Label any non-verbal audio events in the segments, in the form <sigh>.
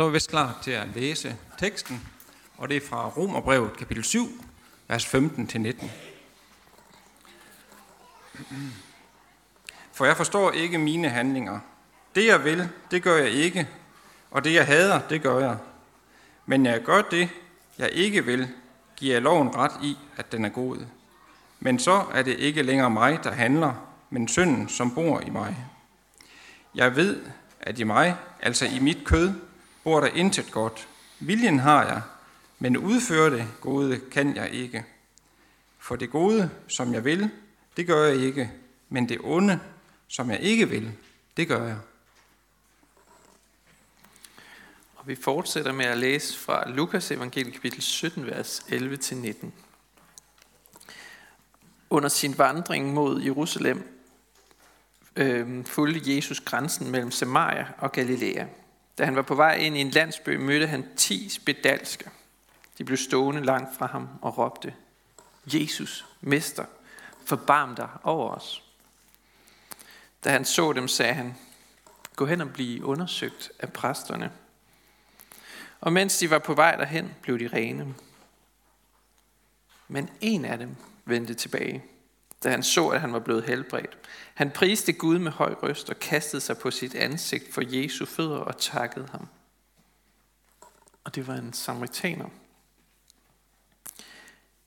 Så er vi vist klar til at læse teksten, og det er fra Romerbrevet kapitel 7, vers 15-19. For jeg forstår ikke mine handlinger. Det jeg vil, det gør jeg ikke, og det jeg hader, det gør jeg. Men jeg gør det, jeg ikke vil, giver jeg loven ret i, at den er god. Men så er det ikke længere mig, der handler, men synden, som bor i mig. Jeg ved, at i mig, altså i mit kød, bor der intet godt. Viljen har jeg, men udføre det gode kan jeg ikke. For det gode, som jeg vil, det gør jeg ikke, men det onde, som jeg ikke vil, det gør jeg. Og vi fortsætter med at læse fra Lukas evangeliet kapitel 17, vers 11-19. Under sin vandring mod Jerusalem øh, fulgte Jesus grænsen mellem Samaria og Galilea. Da han var på vej ind i en landsby, mødte han ti spedalske. De blev stående langt fra ham og råbte, Jesus, mester, forbarm dig over os. Da han så dem, sagde han, gå hen og blive undersøgt af præsterne. Og mens de var på vej derhen, blev de rene. Men en af dem vendte tilbage, da han så, at han var blevet helbredt. Han priste Gud med høj røst og kastede sig på sit ansigt for Jesu fødder og takkede ham. Og det var en samaritaner.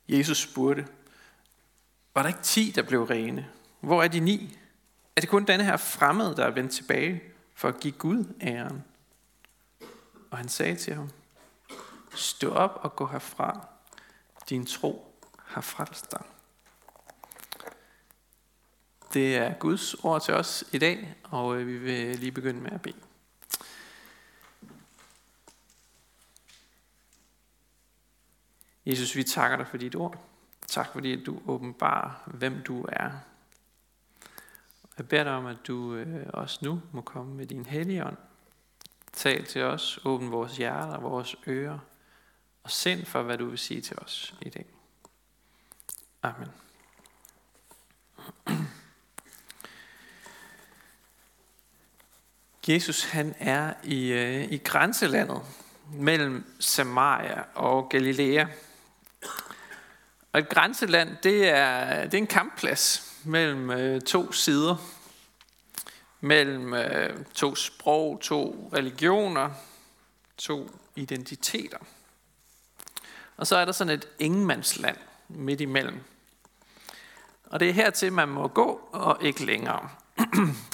Jesus spurgte, var der ikke ti, der blev rene? Hvor er de ni? Er det kun denne her fremmede, der er vendt tilbage for at give Gud æren? Og han sagde til ham, stå op og gå herfra. Din tro har frelst dig. Det er Guds ord til os i dag, og øh, vi vil lige begynde med at bede. Jesus, vi takker dig for dit ord. Tak fordi du åbenbarer, hvem du er. Jeg beder dig om, at du øh, også nu må komme med din hellige ånd. Tal til os, åbn vores hjerter, vores ører, og sind for, hvad du vil sige til os i dag. Amen. <clears throat> Jesus han er i, øh, i grænselandet mellem Samaria og Galilea. Og et grænseland, det er, det er en kampplads mellem øh, to sider. Mellem øh, to sprog, to religioner, to identiteter. Og så er der sådan et ingenmandsland midt imellem. Og det er hertil, man må gå og ikke længere. <clears throat>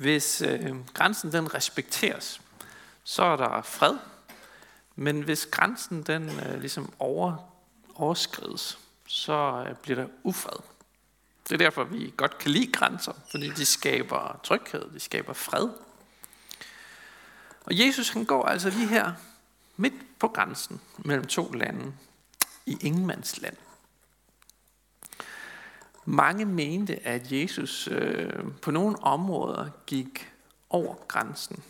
Hvis øh, grænsen den respekteres, så er der fred. Men hvis grænsen den øh, ligesom over, overskrides, så øh, bliver der ufred. Det er derfor, vi godt kan lide grænser, fordi de skaber tryghed, de skaber fred. Og Jesus han går altså lige her midt på grænsen mellem to lande i ingenmandsland. Mange mente, at Jesus øh, på nogle områder gik over grænsen.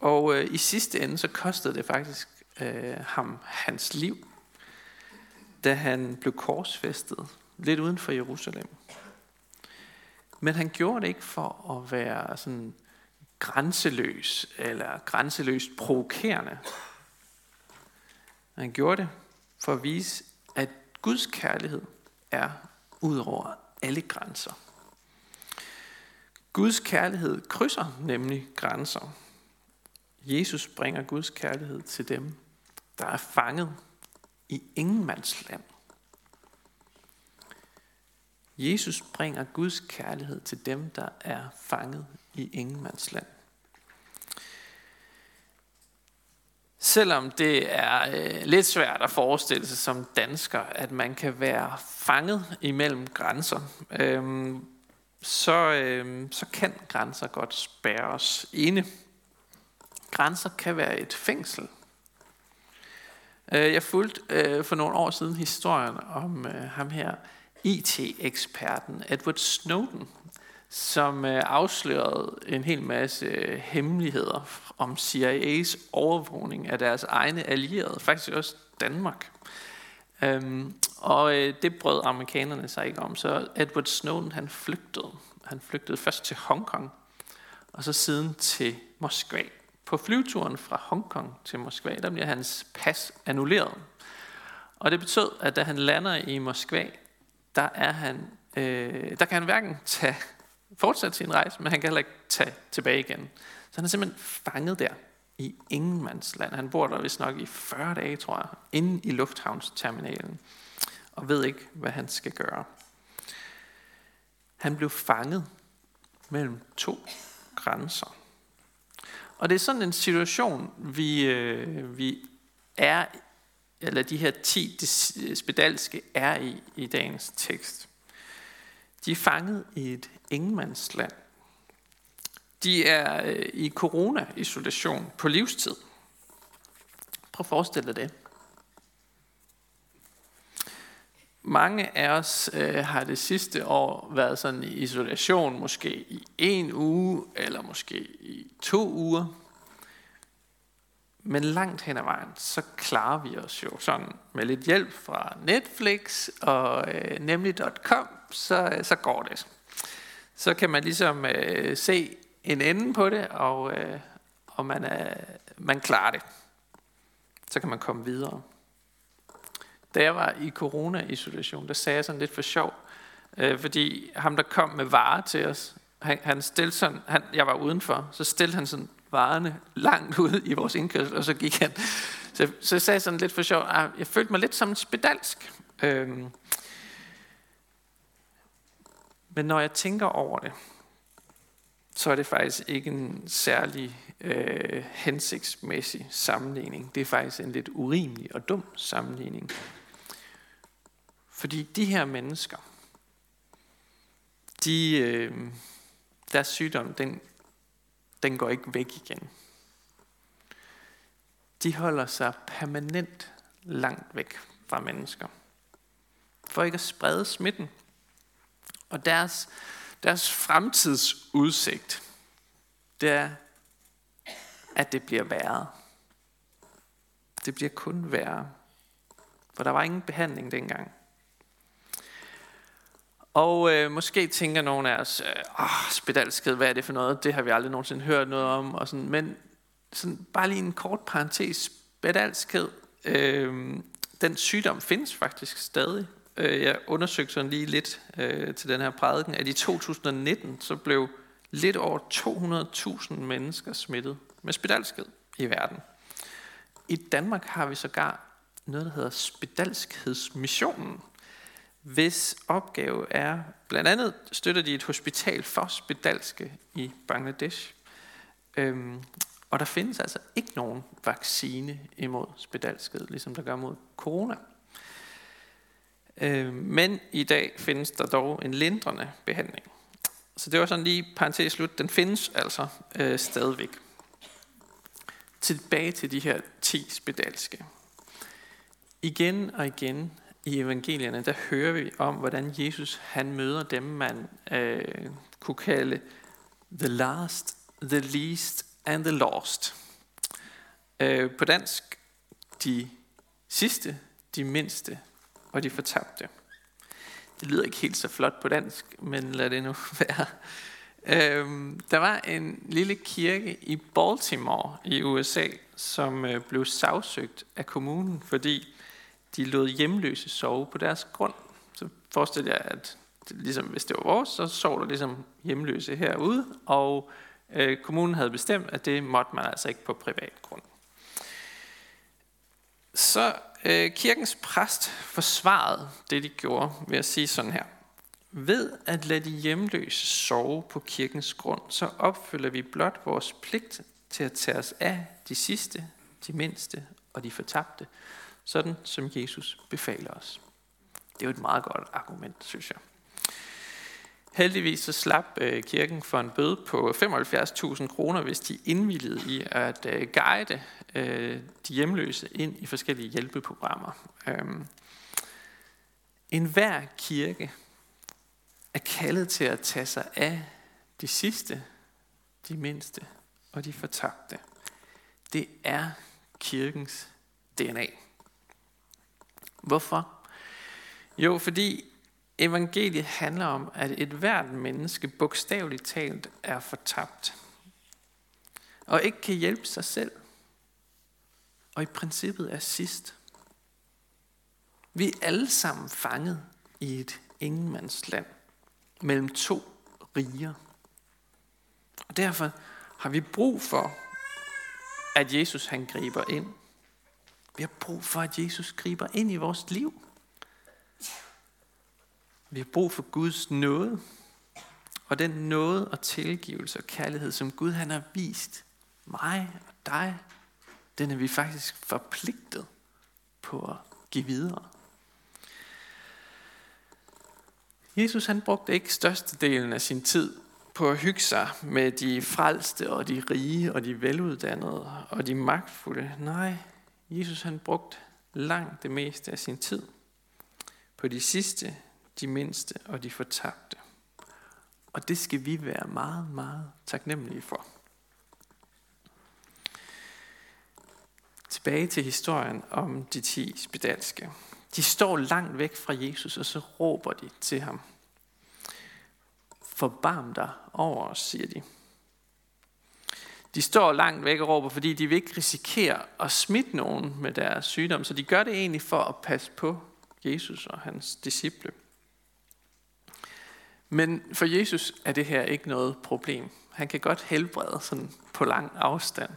Og øh, i sidste ende så kostede det faktisk øh, ham hans liv, da han blev korsfæstet lidt uden for Jerusalem. Men han gjorde det ikke for at være sådan grænseløs eller grænseløst provokerende. Han gjorde det for at vise, at Guds kærlighed er ud over alle grænser. Guds kærlighed krydser nemlig grænser. Jesus bringer Guds kærlighed til dem, der er fanget i ingenmandsland. Jesus bringer Guds kærlighed til dem, der er fanget i ingenmandsland. Selvom det er øh, lidt svært at forestille sig som dansker, at man kan være fanget imellem grænser, øh, så, øh, så kan grænser godt spærre os inde. Grænser kan være et fængsel. Øh, jeg fulgte øh, for nogle år siden historien om øh, ham her, IT-eksperten Edward Snowden, som øh, afslørede en hel masse øh, hemmeligheder om CIA's overvågning af deres egne allierede, faktisk også Danmark. Øhm, og øh, det brød amerikanerne sig ikke om, så Edward Snowden han flygtede. Han flygtede først til Hongkong, og så siden til Moskva, På flyveturen fra Hongkong til Moskva, der bliver hans pas annulleret. Og det betød, at da han lander i Moskva, der, er han, øh, der kan han hverken tage, fortsætte sin rejse, men han kan heller ikke tage tilbage igen. Så han er simpelthen fanget der i ingenmandsland. Han bor der vist nok i 40 dage, tror jeg, inde i lufthavnsterminalen, og ved ikke, hvad han skal gøre. Han blev fanget mellem to grænser. Og det er sådan en situation, vi, øh, vi er, eller de her ti spedalske er i i dagens tekst. De er fanget i et ingenmandsland. De er øh, i corona-isolation på livstid. Prøv at forestille dig det. Mange af os øh, har det sidste år været sådan i isolation, måske i en uge, eller måske i to uger. Men langt hen ad vejen, så klarer vi os jo sådan med lidt hjælp fra Netflix og øh, nemlig.com, så, øh, så går det. Så kan man ligesom øh, se en ende på det, og, øh, og man, er, man klarer det. Så kan man komme videre. Da jeg var i corona-isolation, der sagde jeg sådan lidt for sjov, øh, fordi ham, der kom med varer til os, han, han stillede sådan, han, jeg var udenfor, så stillede han sådan varerne langt <laughs> ud i vores indkørsel, og så gik han. Så, så jeg sagde sådan lidt for sjov, ah, jeg følte mig lidt som en spedalsk. Øh, men når jeg tænker over det, så er det faktisk ikke en særlig øh, hensigtsmæssig sammenligning. Det er faktisk en lidt urimelig og dum sammenligning. Fordi de her mennesker, de, øh, deres sygdom, den, den går ikke væk igen. De holder sig permanent langt væk fra mennesker. For ikke at sprede smitten. Og deres, deres fremtidsudsigt, det er, at det bliver værre. Det bliver kun værre. For der var ingen behandling dengang. Og øh, måske tænker nogen af os, øh, spedalskhed, hvad er det for noget? Det har vi aldrig nogensinde hørt noget om. Og sådan. Men sådan, bare lige en kort parentes. Spedalskhed, øh, den sygdom findes faktisk stadig. Øh, jeg undersøgte sådan lige lidt øh, til den her prædiken, at i 2019 så blev lidt over 200.000 mennesker smittet med spedalskhed i verden. I Danmark har vi sågar noget, der hedder spedalskhedsmissionen, hvis opgave er, blandt andet støtter de et hospital for spedalske i Bangladesh. Øhm, og der findes altså ikke nogen vaccine imod spedalskhed, ligesom der gør mod corona. Øh, men i dag findes der dog en lindrende behandling. Så det var sådan lige parentes slut, den findes altså øh, stadigvæk. Tilbage til de her 10 spedalske. Igen og igen i evangelierne, der hører vi om, hvordan Jesus han møder dem, man øh, kunne kalde the last, the least and the lost. Øh, på dansk, de sidste, de mindste og de fortabte. Det lyder ikke helt så flot på dansk, men lad det nu <laughs> være. Øhm, der var en lille kirke i Baltimore i USA, som øh, blev sagsøgt af kommunen, fordi de lod hjemløse sove på deres grund. Så forestil jer, at det, ligesom, hvis det var vores, så sov der ligesom hjemløse herude, og øh, kommunen havde bestemt, at det måtte man altså ikke på privat grund. Så øh, kirkens præst forsvarede det, de gjorde, ved at sige sådan her. Ved at lade de hjemløse sove på kirkens grund, så opfylder vi blot vores pligt til at tage os af de sidste, de mindste og de fortabte, sådan som Jesus befaler os. Det er jo et meget godt argument, synes jeg. Heldigvis så slap øh, kirken for en bøde på 75.000 kroner, hvis de indvilligede i at øh, guide øh, de hjemløse ind i forskellige hjælpeprogrammer. Øhm, en hver kirke er kaldet til at tage sig af de sidste, de mindste og de fortabte. Det er kirkens DNA. Hvorfor? Jo, fordi evangeliet handler om, at et hvert menneske bogstaveligt talt er fortabt. og ikke kan hjælpe sig selv, og i princippet er sidst. Vi er alle sammen fanget i et ingenmandsland mellem to riger. Og derfor har vi brug for, at Jesus han griber ind. Vi har brug for, at Jesus griber ind i vores liv. Vi har brug for Guds nåde. Og den nåde og tilgivelse og kærlighed, som Gud han har vist mig og dig, den er vi faktisk forpligtet på at give videre. Jesus han brugte ikke størstedelen af sin tid på at hygge sig med de frelste og de rige og de veluddannede og de magtfulde. Nej, Jesus han brugte langt det meste af sin tid på de sidste, de mindste og de fortabte. Og det skal vi være meget, meget taknemmelige for. Tilbage til historien om de ti spedalske. De står langt væk fra Jesus, og så råber de til ham. Forbarm dig over os, siger de. De står langt væk og råber, fordi de vil ikke risikere at smitte nogen med deres sygdom, så de gør det egentlig for at passe på Jesus og hans disciple. Men for Jesus er det her ikke noget problem. Han kan godt helbrede sådan på lang afstand.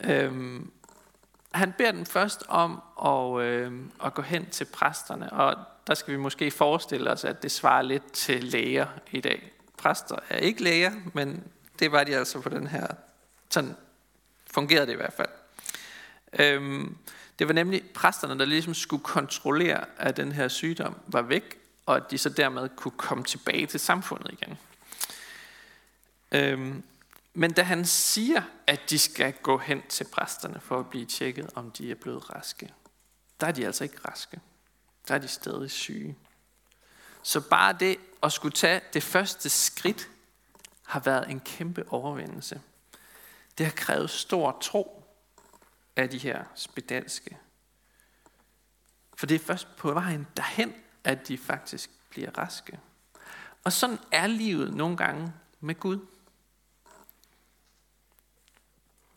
Øhm, han beder dem først om at, øh, at gå hen til præsterne, og der skal vi måske forestille os, at det svarer lidt til læger i dag. Præster er ikke læger, men det var de altså på den her. Sådan fungerede det i hvert fald. Øhm, det var nemlig præsterne, der ligesom skulle kontrollere, at den her sygdom var væk, og at de så dermed kunne komme tilbage til samfundet igen. Øhm, men da han siger, at de skal gå hen til præsterne for at blive tjekket, om de er blevet raske, der er de altså ikke raske. Der er de stadig syge. Så bare det at skulle tage det første skridt, har været en kæmpe overvindelse. Det har krævet stor tro af de her spedalske. For det er først på vejen derhen, at de faktisk bliver raske. Og sådan er livet nogle gange med Gud.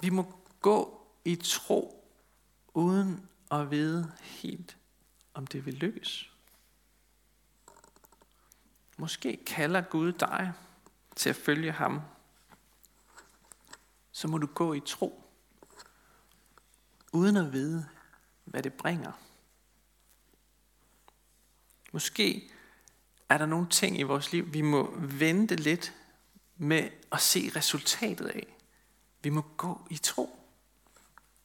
Vi må gå i tro, uden at vide helt, om det vil lykkes. Måske kalder Gud dig til at følge ham. Så må du gå i tro, uden at vide, hvad det bringer. Måske er der nogle ting i vores liv, vi må vente lidt med at se resultatet af. Vi må gå i tro.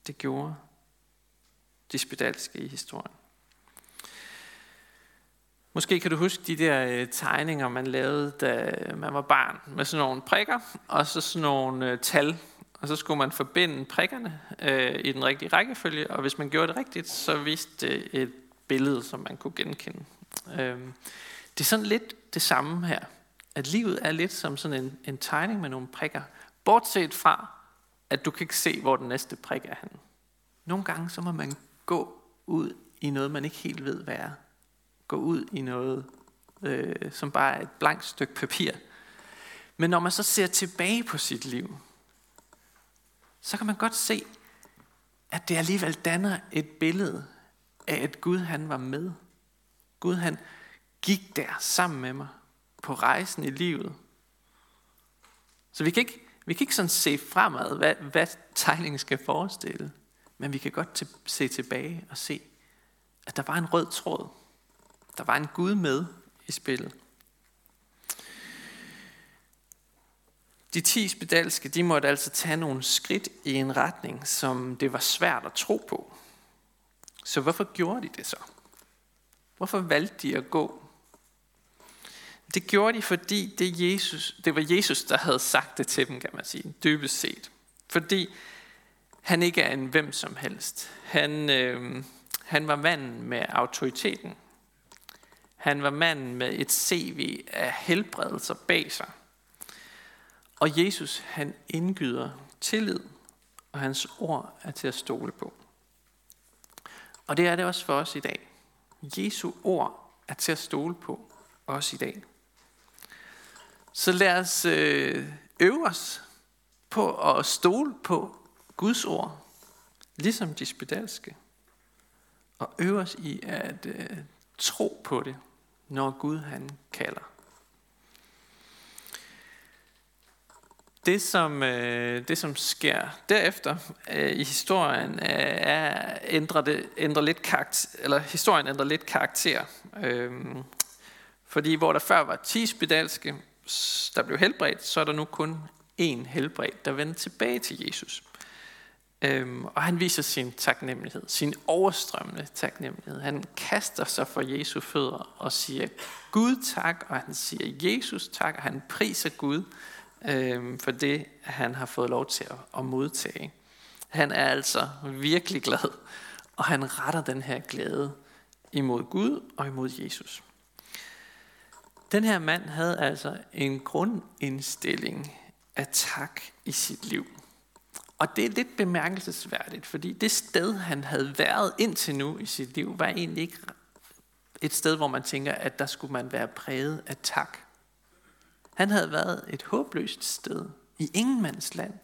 Det gjorde de spedalske i historien. Måske kan du huske de der øh, tegninger, man lavede, da man var barn, med sådan nogle prikker, og så sådan nogle øh, tal, og så skulle man forbinde prikkerne øh, i den rigtige rækkefølge, og hvis man gjorde det rigtigt, så viste det et billede, som man kunne genkende. Øh, det er sådan lidt det samme her, at livet er lidt som sådan en, en tegning med nogle prikker, bortset fra, at du kan ikke se, hvor den næste prik er henne. Nogle gange så må man gå ud i noget, man ikke helt ved, hvad er. Gå ud i noget, øh, som bare er et blankt stykke papir. Men når man så ser tilbage på sit liv, så kan man godt se, at det alligevel danner et billede af, at Gud han var med. Gud han gik der sammen med mig på rejsen i livet. Så vi kan ikke vi kan ikke sådan se fremad, hvad, hvad tegningen skal forestille, men vi kan godt til, se tilbage og se, at der var en rød tråd. Der var en Gud med i spillet. De ti spedalske, de måtte altså tage nogle skridt i en retning, som det var svært at tro på. Så hvorfor gjorde de det så? Hvorfor valgte de at gå det gjorde de, fordi det, Jesus, det var Jesus, der havde sagt det til dem, kan man sige, dybest set. Fordi han ikke er en hvem som helst. Han, øh, han var manden med autoriteten. Han var manden med et CV af helbredelser bag sig. Og Jesus, han indgyder tillid, og hans ord er til at stole på. Og det er det også for os i dag. Jesu ord er til at stole på, også i dag. Så lad os øh, øve os på at stole på Guds ord, ligesom de spedalske, og øve os i at øh, tro på det, når Gud han kalder. Det som, øh, det, som sker derefter øh, i historien, øh, er, ændrer, det, ændrer lidt karakter, eller historien ændrer lidt karakter. Øh, fordi hvor der før var 10 spedalske, der blev helbredt, så er der nu kun én helbredt, der vender tilbage til Jesus. Øhm, og han viser sin taknemmelighed, sin overstrømmende taknemmelighed. Han kaster sig for Jesu fødder og siger Gud tak, og han siger Jesus tak, og han priser Gud øhm, for det, han har fået lov til at, at modtage. Han er altså virkelig glad, og han retter den her glæde imod Gud og imod Jesus. Den her mand havde altså en grundindstilling af tak i sit liv. Og det er lidt bemærkelsesværdigt, fordi det sted, han havde været indtil nu i sit liv, var egentlig ikke et sted, hvor man tænker, at der skulle man være præget af tak. Han havde været et håbløst sted i ingenmands land.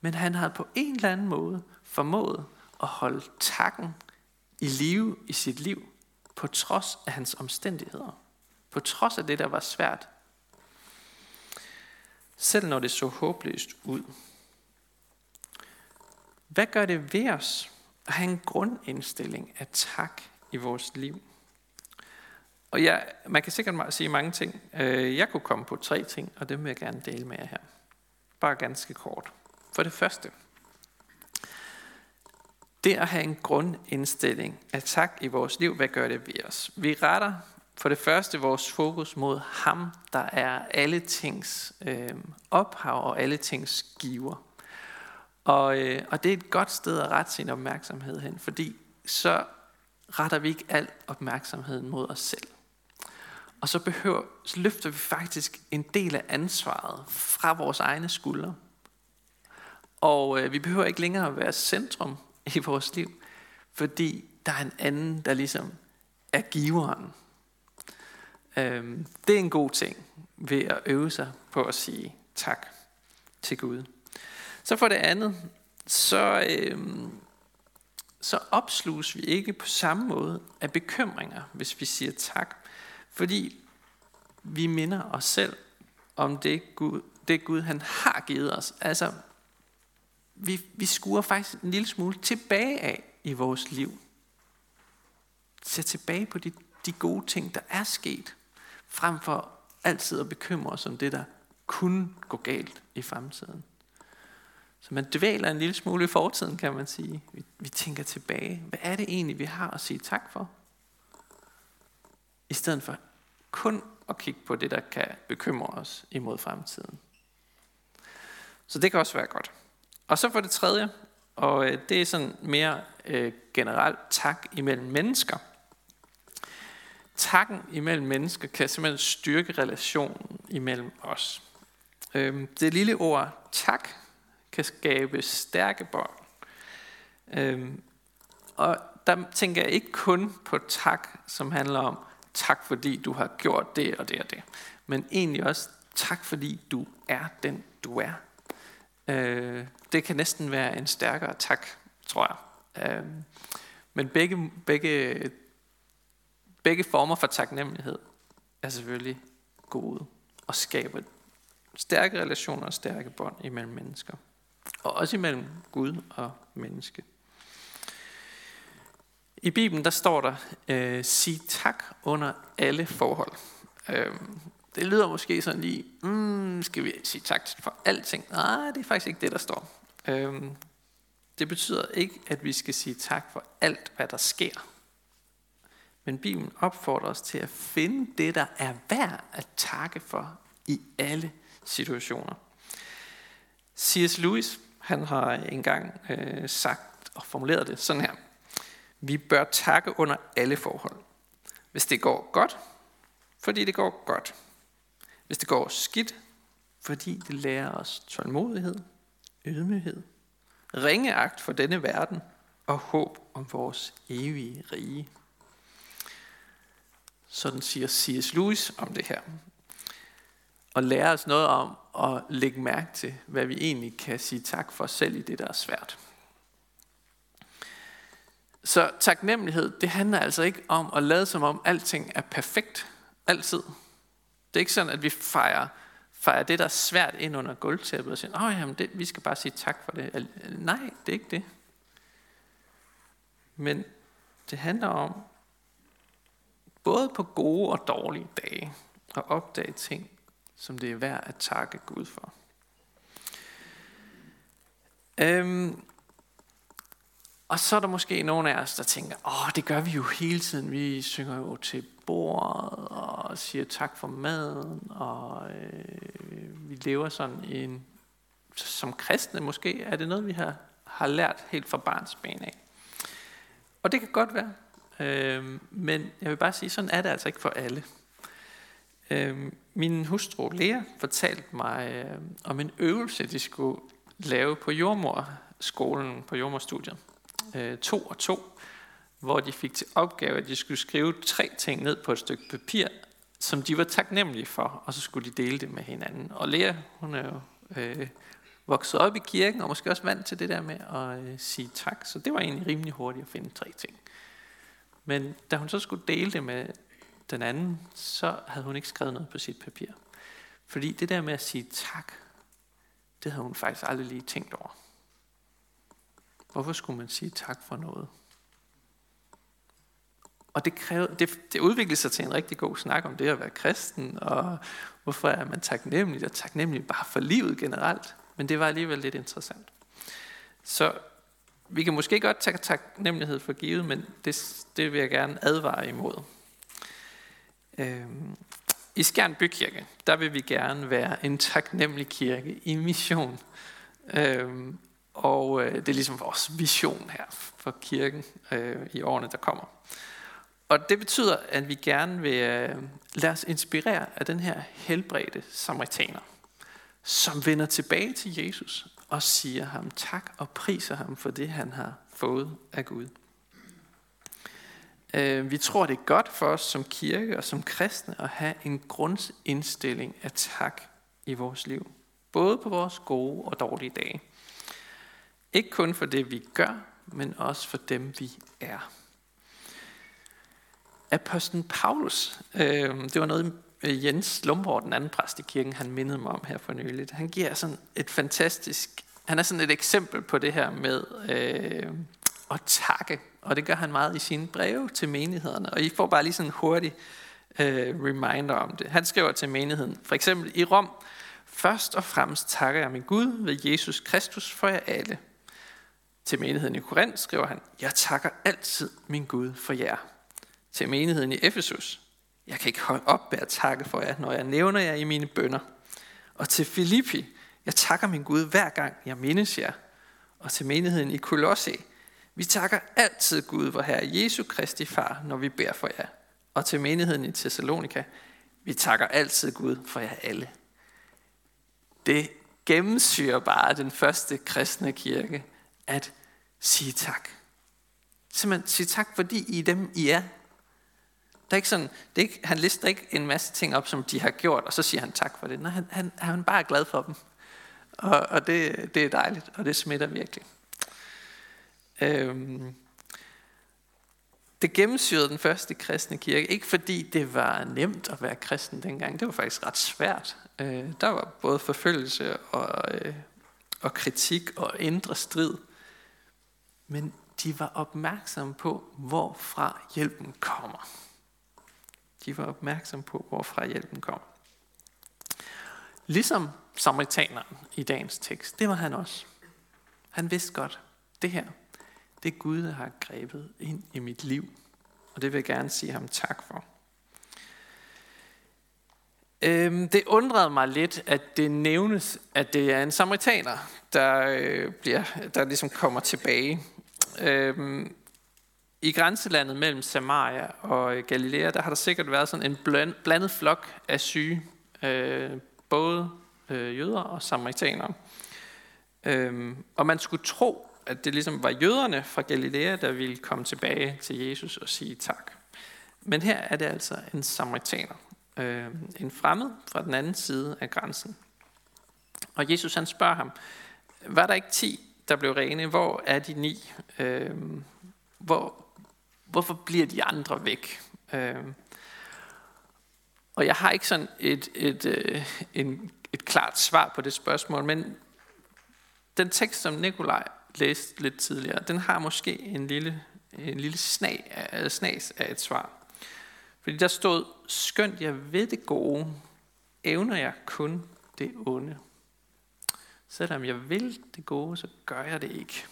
Men han havde på en eller anden måde formået at holde takken i live i sit liv, på trods af hans omstændigheder. På trods af det, der var svært selv når det så håbløst ud. Hvad gør det ved os at have en grundindstilling af tak i vores liv? Og ja, man kan sikkert sige mange ting. Øh, jeg kunne komme på tre ting, og dem vil jeg gerne dele med jer her. Bare ganske kort. For det første, det at have en grundindstilling af tak i vores liv, hvad gør det ved os? Vi retter for det første vores fokus mod ham, der er alle tings øh, ophav og alle tings giver. Og, øh, og det er et godt sted at rette sin opmærksomhed hen, fordi så retter vi ikke al opmærksomheden mod os selv. Og så, behøver, så løfter vi faktisk en del af ansvaret fra vores egne skuldre. Og øh, vi behøver ikke længere at være centrum i vores liv, fordi der er en anden, der ligesom er giveren. Øhm, det er en god ting ved at øve sig på at sige tak til Gud. Så for det andet, så, øhm, så opsluges vi ikke på samme måde af bekymringer, hvis vi siger tak. Fordi vi minder os selv om det Gud, det Gud han har givet os. Altså, vi, vi skuer faktisk en lille smule tilbage af i vores liv. Se tilbage på de, de gode ting, der er sket frem for altid at bekymre os om det, der kunne gå galt i fremtiden. Så man dvæler en lille smule i fortiden, kan man sige. Vi, vi tænker tilbage. Hvad er det egentlig, vi har at sige tak for? I stedet for kun at kigge på det, der kan bekymre os imod fremtiden. Så det kan også være godt. Og så for det tredje, og øh, det er sådan mere øh, generelt tak imellem mennesker – takken imellem mennesker kan simpelthen styrke relationen imellem os. Øhm, det lille ord tak kan skabe stærke bånd. Øhm, og der tænker jeg ikke kun på tak, som handler om tak fordi du har gjort det og det og det, men egentlig også tak fordi du er den du er. Øh, det kan næsten være en stærkere tak, tror jeg. Øh, men begge, begge Begge former for taknemmelighed er selvfølgelig gode og skaber stærke relationer og stærke bånd imellem mennesker. Og også imellem Gud og menneske. I Bibelen der står der, øh, sig tak under alle forhold. Øh, det lyder måske sådan lige, mm, skal vi sige tak for alting? Nej, det er faktisk ikke det, der står. Øhm, det betyder ikke, at vi skal sige tak for alt, hvad der sker. Men Bibelen opfordrer os til at finde det, der er værd at takke for i alle situationer. C.S. Lewis, han har engang øh, sagt og formuleret det sådan her. Vi bør takke under alle forhold. Hvis det går godt, fordi det går godt. Hvis det går skidt, fordi det lærer os tålmodighed, ydmyghed, ringeagt for denne verden og håb om vores evige rige. Sådan siger C.S. Lewis om det her. og lære os noget om at lægge mærke til, hvad vi egentlig kan sige tak for selv i det, der er svært. Så taknemmelighed, det handler altså ikke om at lade som om alting er perfekt, altid. Det er ikke sådan, at vi fejrer, fejrer det, der er svært ind under gulvtæppet og siger, åh jamen, det, vi skal bare sige tak for det. Nej, det er ikke det. Men det handler om, både på gode og dårlige dage, at opdage ting, som det er værd at takke Gud for. Øhm, og så er der måske nogle af os, der tænker, åh, det gør vi jo hele tiden. Vi synger jo til bordet og siger tak for maden, og øh, vi lever sådan i en, som kristne måske, er det noget, vi har, har lært helt fra barns ben af. Og det kan godt være, øh, men jeg vil bare sige, sådan er det altså ikke for alle. Øh, min hustru Lea fortalte mig øh, om en øvelse, de skulle lave på jordmorskolen, på jordmorstudiet. Øh, to og to, hvor de fik til opgave, at de skulle skrive tre ting ned på et stykke papir, som de var taknemmelige for, og så skulle de dele det med hinanden. Og Lea, hun er jo øh, vokset op i kirken, og måske også vant til det der med at øh, sige tak, så det var egentlig rimelig hurtigt at finde tre ting. Men da hun så skulle dele det med den anden, så havde hun ikke skrevet noget på sit papir. Fordi det der med at sige tak, det havde hun faktisk aldrig lige tænkt over. Hvorfor skulle man sige tak for noget? Og det, krævede, det, det udviklede sig til en rigtig god snak om det at være kristen, og hvorfor er man taknemmelig, og taknemmelig bare for livet generelt. Men det var alligevel lidt interessant. Så vi kan måske godt tage taknemmelighed for givet, men det, det vil jeg gerne advare imod. Øhm, I Skjern Bykirke, der vil vi gerne være en taknemmelig kirke i mission. Øhm, og øh, det er ligesom vores vision her for kirken øh, i årene, der kommer. Og det betyder, at vi gerne vil øh, lade os inspirere af den her helbredte samaritaner, som vender tilbage til Jesus og siger ham tak og priser ham for det, han har fået af Gud. Øh, vi tror, det er godt for os som kirke og som kristne at have en grundindstilling af tak i vores liv. Både på vores gode og dårlige dage. Ikke kun for det, vi gør, men også for dem, vi er. Apostlen Paulus, øh, det var noget, Jens Lomborg, den anden præst i kirken, han mindede mig om her for nyligt. Han giver sådan et fantastisk, han er sådan et eksempel på det her med øh, at takke. Og det gør han meget i sine breve til menighederne. Og I får bare lige sådan en hurtig øh, reminder om det. Han skriver til menigheden, for eksempel i Rom, Først og fremmest takker jeg min Gud ved Jesus Kristus for jer alle. Til menigheden i Korinth skriver han, jeg takker altid min Gud for jer. Til menigheden i Efesus, jeg kan ikke holde op med at takke for jer, når jeg nævner jer i mine bønder. Og til Filippi, jeg takker min Gud hver gang jeg mindes jer. Og til menigheden i Kolosse, vi takker altid Gud, vor Herre Jesu Kristi Far, når vi beder for jer. Og til menigheden i Thessalonika, vi takker altid Gud for jer alle. Det gennemsyrer bare den første kristne kirke, at sige tak. Simpelthen sige tak, fordi I er dem, I er. Der er ikke sådan, det er ikke, han lister ikke en masse ting op, som de har gjort, og så siger han tak for det. Nej, han, han, han er bare glad for dem. Og, og det, det er dejligt, og det smitter virkelig. Øhm, det gennemsyrede den første kristne kirke, ikke fordi det var nemt at være kristen dengang, det var faktisk ret svært. Øh, der var både forfølgelse og, øh, og kritik og indre strid. Men de var opmærksomme på, hvorfra hjælpen kommer. De var opmærksomme på, hvorfra hjælpen kommer. Ligesom samaritaneren i dagens tekst, det var han også. Han vidste godt, det her, det Gud, har grebet ind i mit liv. Og det vil jeg gerne sige ham tak for. Øhm, det undrede mig lidt, at det nævnes, at det er en samaritaner, der, øh, bliver, der ligesom kommer tilbage. Øhm, I grænselandet mellem Samaria og øh, Galilea, der har der sikkert været sådan en blandet flok af syge, øh, både øh, jøder og samaritanere. Øhm, og man skulle tro, at det ligesom var jøderne fra Galilea, der ville komme tilbage til Jesus og sige tak. Men her er det altså en samaritaner. øh, en fremmed fra den anden side af grænsen. Og Jesus han spørger ham, var der ikke ti, der blev rene? Hvor er de ni? Øh, hvor, hvorfor bliver de andre væk? Øh, og jeg har ikke sådan et, et, et, øh, en, et klart svar på det spørgsmål, men den tekst, som Nikolaj læste lidt tidligere, den har måske en lille, en lille snag, øh, snas af et svar. Fordi der stod, skønt jeg ved det gode, evner jeg kun det onde. Selvom jeg vil det gode, så gør jeg det ikke.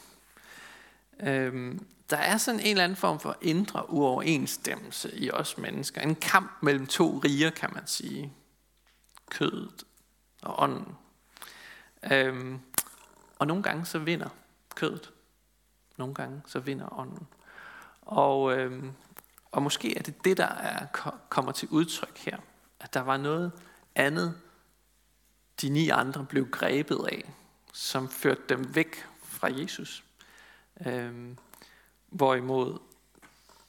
Øhm, der er sådan en eller anden form for indre uoverensstemmelse i os mennesker. En kamp mellem to riger, kan man sige. Kødet og ånden. Øhm, og nogle gange så vinder kødet. Nogle gange så vinder ånden. Og, øhm, og måske er det det, der er, kommer til udtryk her. At der var noget andet, de ni andre blev grebet af, som førte dem væk fra Jesus. Øhm, hvorimod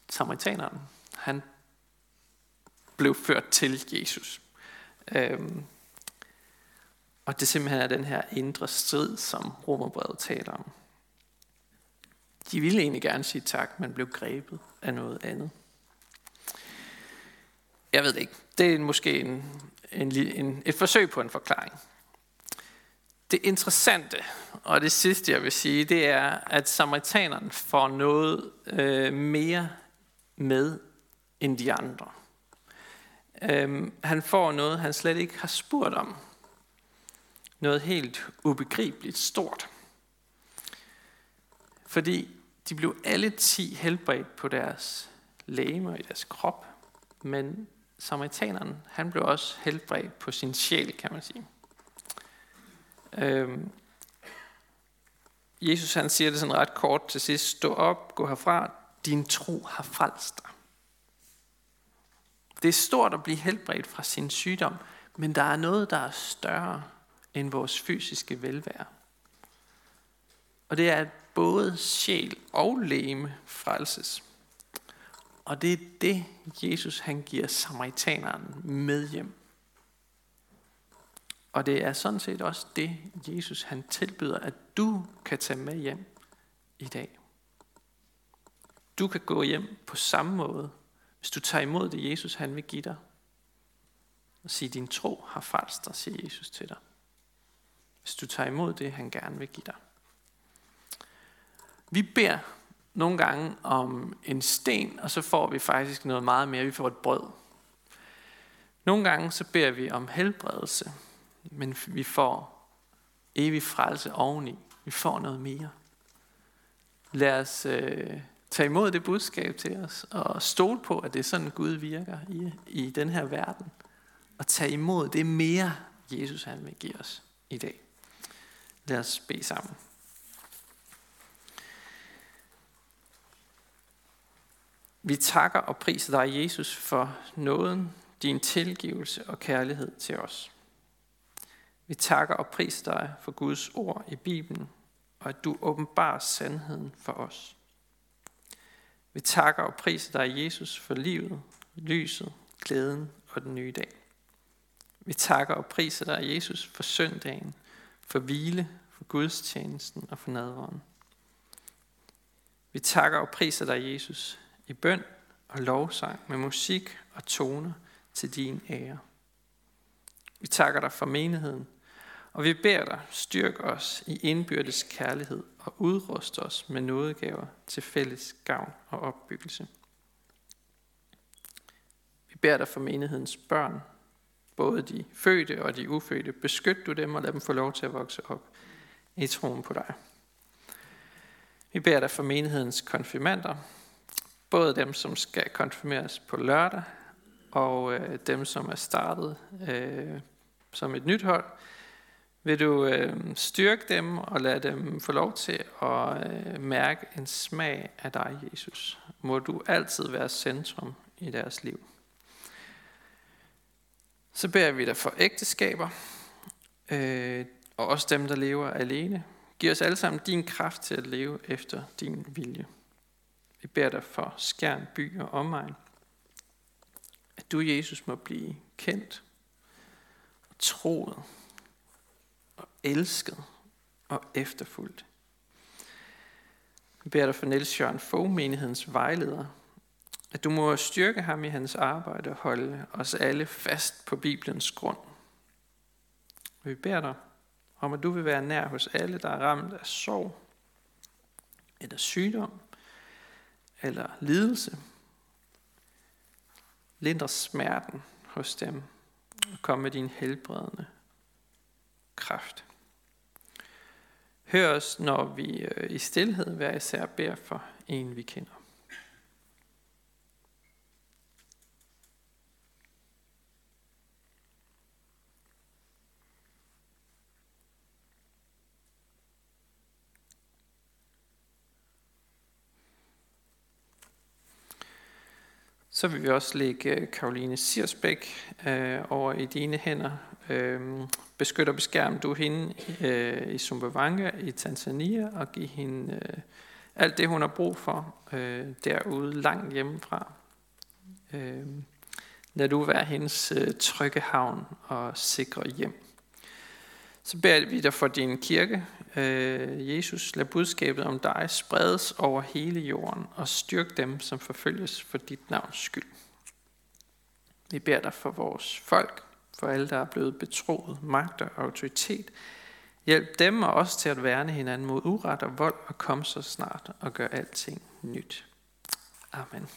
samaritaneren, han blev ført til Jesus. Øhm, og det simpelthen er den her indre strid, som Romerbrevet taler om. De ville egentlig gerne sige tak, men blev grebet af noget andet. Jeg ved det ikke. Det er måske en, en, en, et forsøg på en forklaring. Det interessante, og det sidste jeg vil sige, det er, at samaritaneren får noget øh, mere med end de andre. Øhm, han får noget, han slet ikke har spurgt om. Noget helt ubegribeligt stort. Fordi de blev alle ti helbredt på deres læme og i deres krop, men samaritaneren, han blev også helbredt på sin sjæl, kan man sige. Øhm, Jesus han siger det sådan ret kort til sidst. Stå op, gå herfra, din tro har frelst dig. Det er stort at blive helbredt fra sin sygdom, men der er noget, der er større end vores fysiske velvære. Og det er, at både sjæl og læme frelses. Og det er det, Jesus han giver samaritaneren med hjem. Og det er sådan set også det, Jesus han tilbyder, at du kan tage med hjem i dag. Du kan gå hjem på samme måde, hvis du tager imod det, Jesus han vil give dig. Og sige, din tro har frelst dig, siger Jesus til dig. Hvis du tager imod det, han gerne vil give dig. Vi beder nogle gange om en sten, og så får vi faktisk noget meget mere. Vi får et brød. Nogle gange så beder vi om helbredelse, men vi får evig frelse oveni. Vi får noget mere. Lad os øh, tage imod det budskab til os, og stole på, at det er sådan, Gud virker i, i den her verden. Og tage imod det mere, Jesus han vil give os i dag. Lad os bede sammen. Vi takker og priser dig, Jesus, for nåden, din tilgivelse og kærlighed til os. Vi takker og priser dig for Guds ord i Bibelen, og at du åbenbarer sandheden for os. Vi takker og priser dig, Jesus, for livet, lyset, glæden og den nye dag. Vi takker og priser dig, Jesus, for søndagen, for hvile, for gudstjenesten og for nadveren. Vi takker og priser dig, Jesus, i bøn og lovsang med musik og toner til din ære. Vi takker dig for menigheden, og vi beder dig, styrk os i indbyrdes kærlighed og udrust os med nådegaver til fælles gavn og opbyggelse. Vi beder dig for menighedens børn, både de fødte og de ufødte. Beskyt du dem og lad dem få lov til at vokse op i troen på dig. Vi beder dig for menighedens konfirmander, både dem, som skal konfirmeres på lørdag, og øh, dem, som er startet øh, som et nyt hold. Vil du øh, styrke dem og lade dem få lov til at øh, mærke en smag af dig, Jesus. Må du altid være centrum i deres liv. Så beder vi dig for ægteskaber, øh, og også dem, der lever alene. Giv os alle sammen din kraft til at leve efter din vilje. Vi beder dig for skærn, by og omegn, at du, Jesus, må blive kendt og troet og elsket og efterfulgt. Vi beder dig for Niels Jørgen Fogh, menighedens vejleder, at du må styrke ham i hans arbejde og holde os alle fast på Bibelens grund. Vi beder dig om, at du vil være nær hos alle, der er ramt af sorg, eller sygdom, eller lidelse. Lindre smerten hos dem, og kom med din helbredende kraft. Hør os, når vi øh, i stillhed hver især beder for en, vi kender. Så vil vi også lægge øh, Karoline Sirsbæk øh, over i dine hænder. Øh, beskyt og beskærm du hende øh, i Sumbawanga i Tanzania og giv hende øh, alt det, hun har brug for øh, derude langt hjemmefra. Øh, lad du være hendes øh, trygge havn og sikre hjem. Så beder vi dig for din kirke, øh, Jesus, lad budskabet om dig spredes over hele jorden og styrk dem, som forfølges for dit navns skyld. Vi beder dig for vores folk, for alle, der er blevet betroet magt og autoritet. Hjælp dem og os til at værne hinanden mod uret og vold og kom så snart og gør alting nyt. Amen.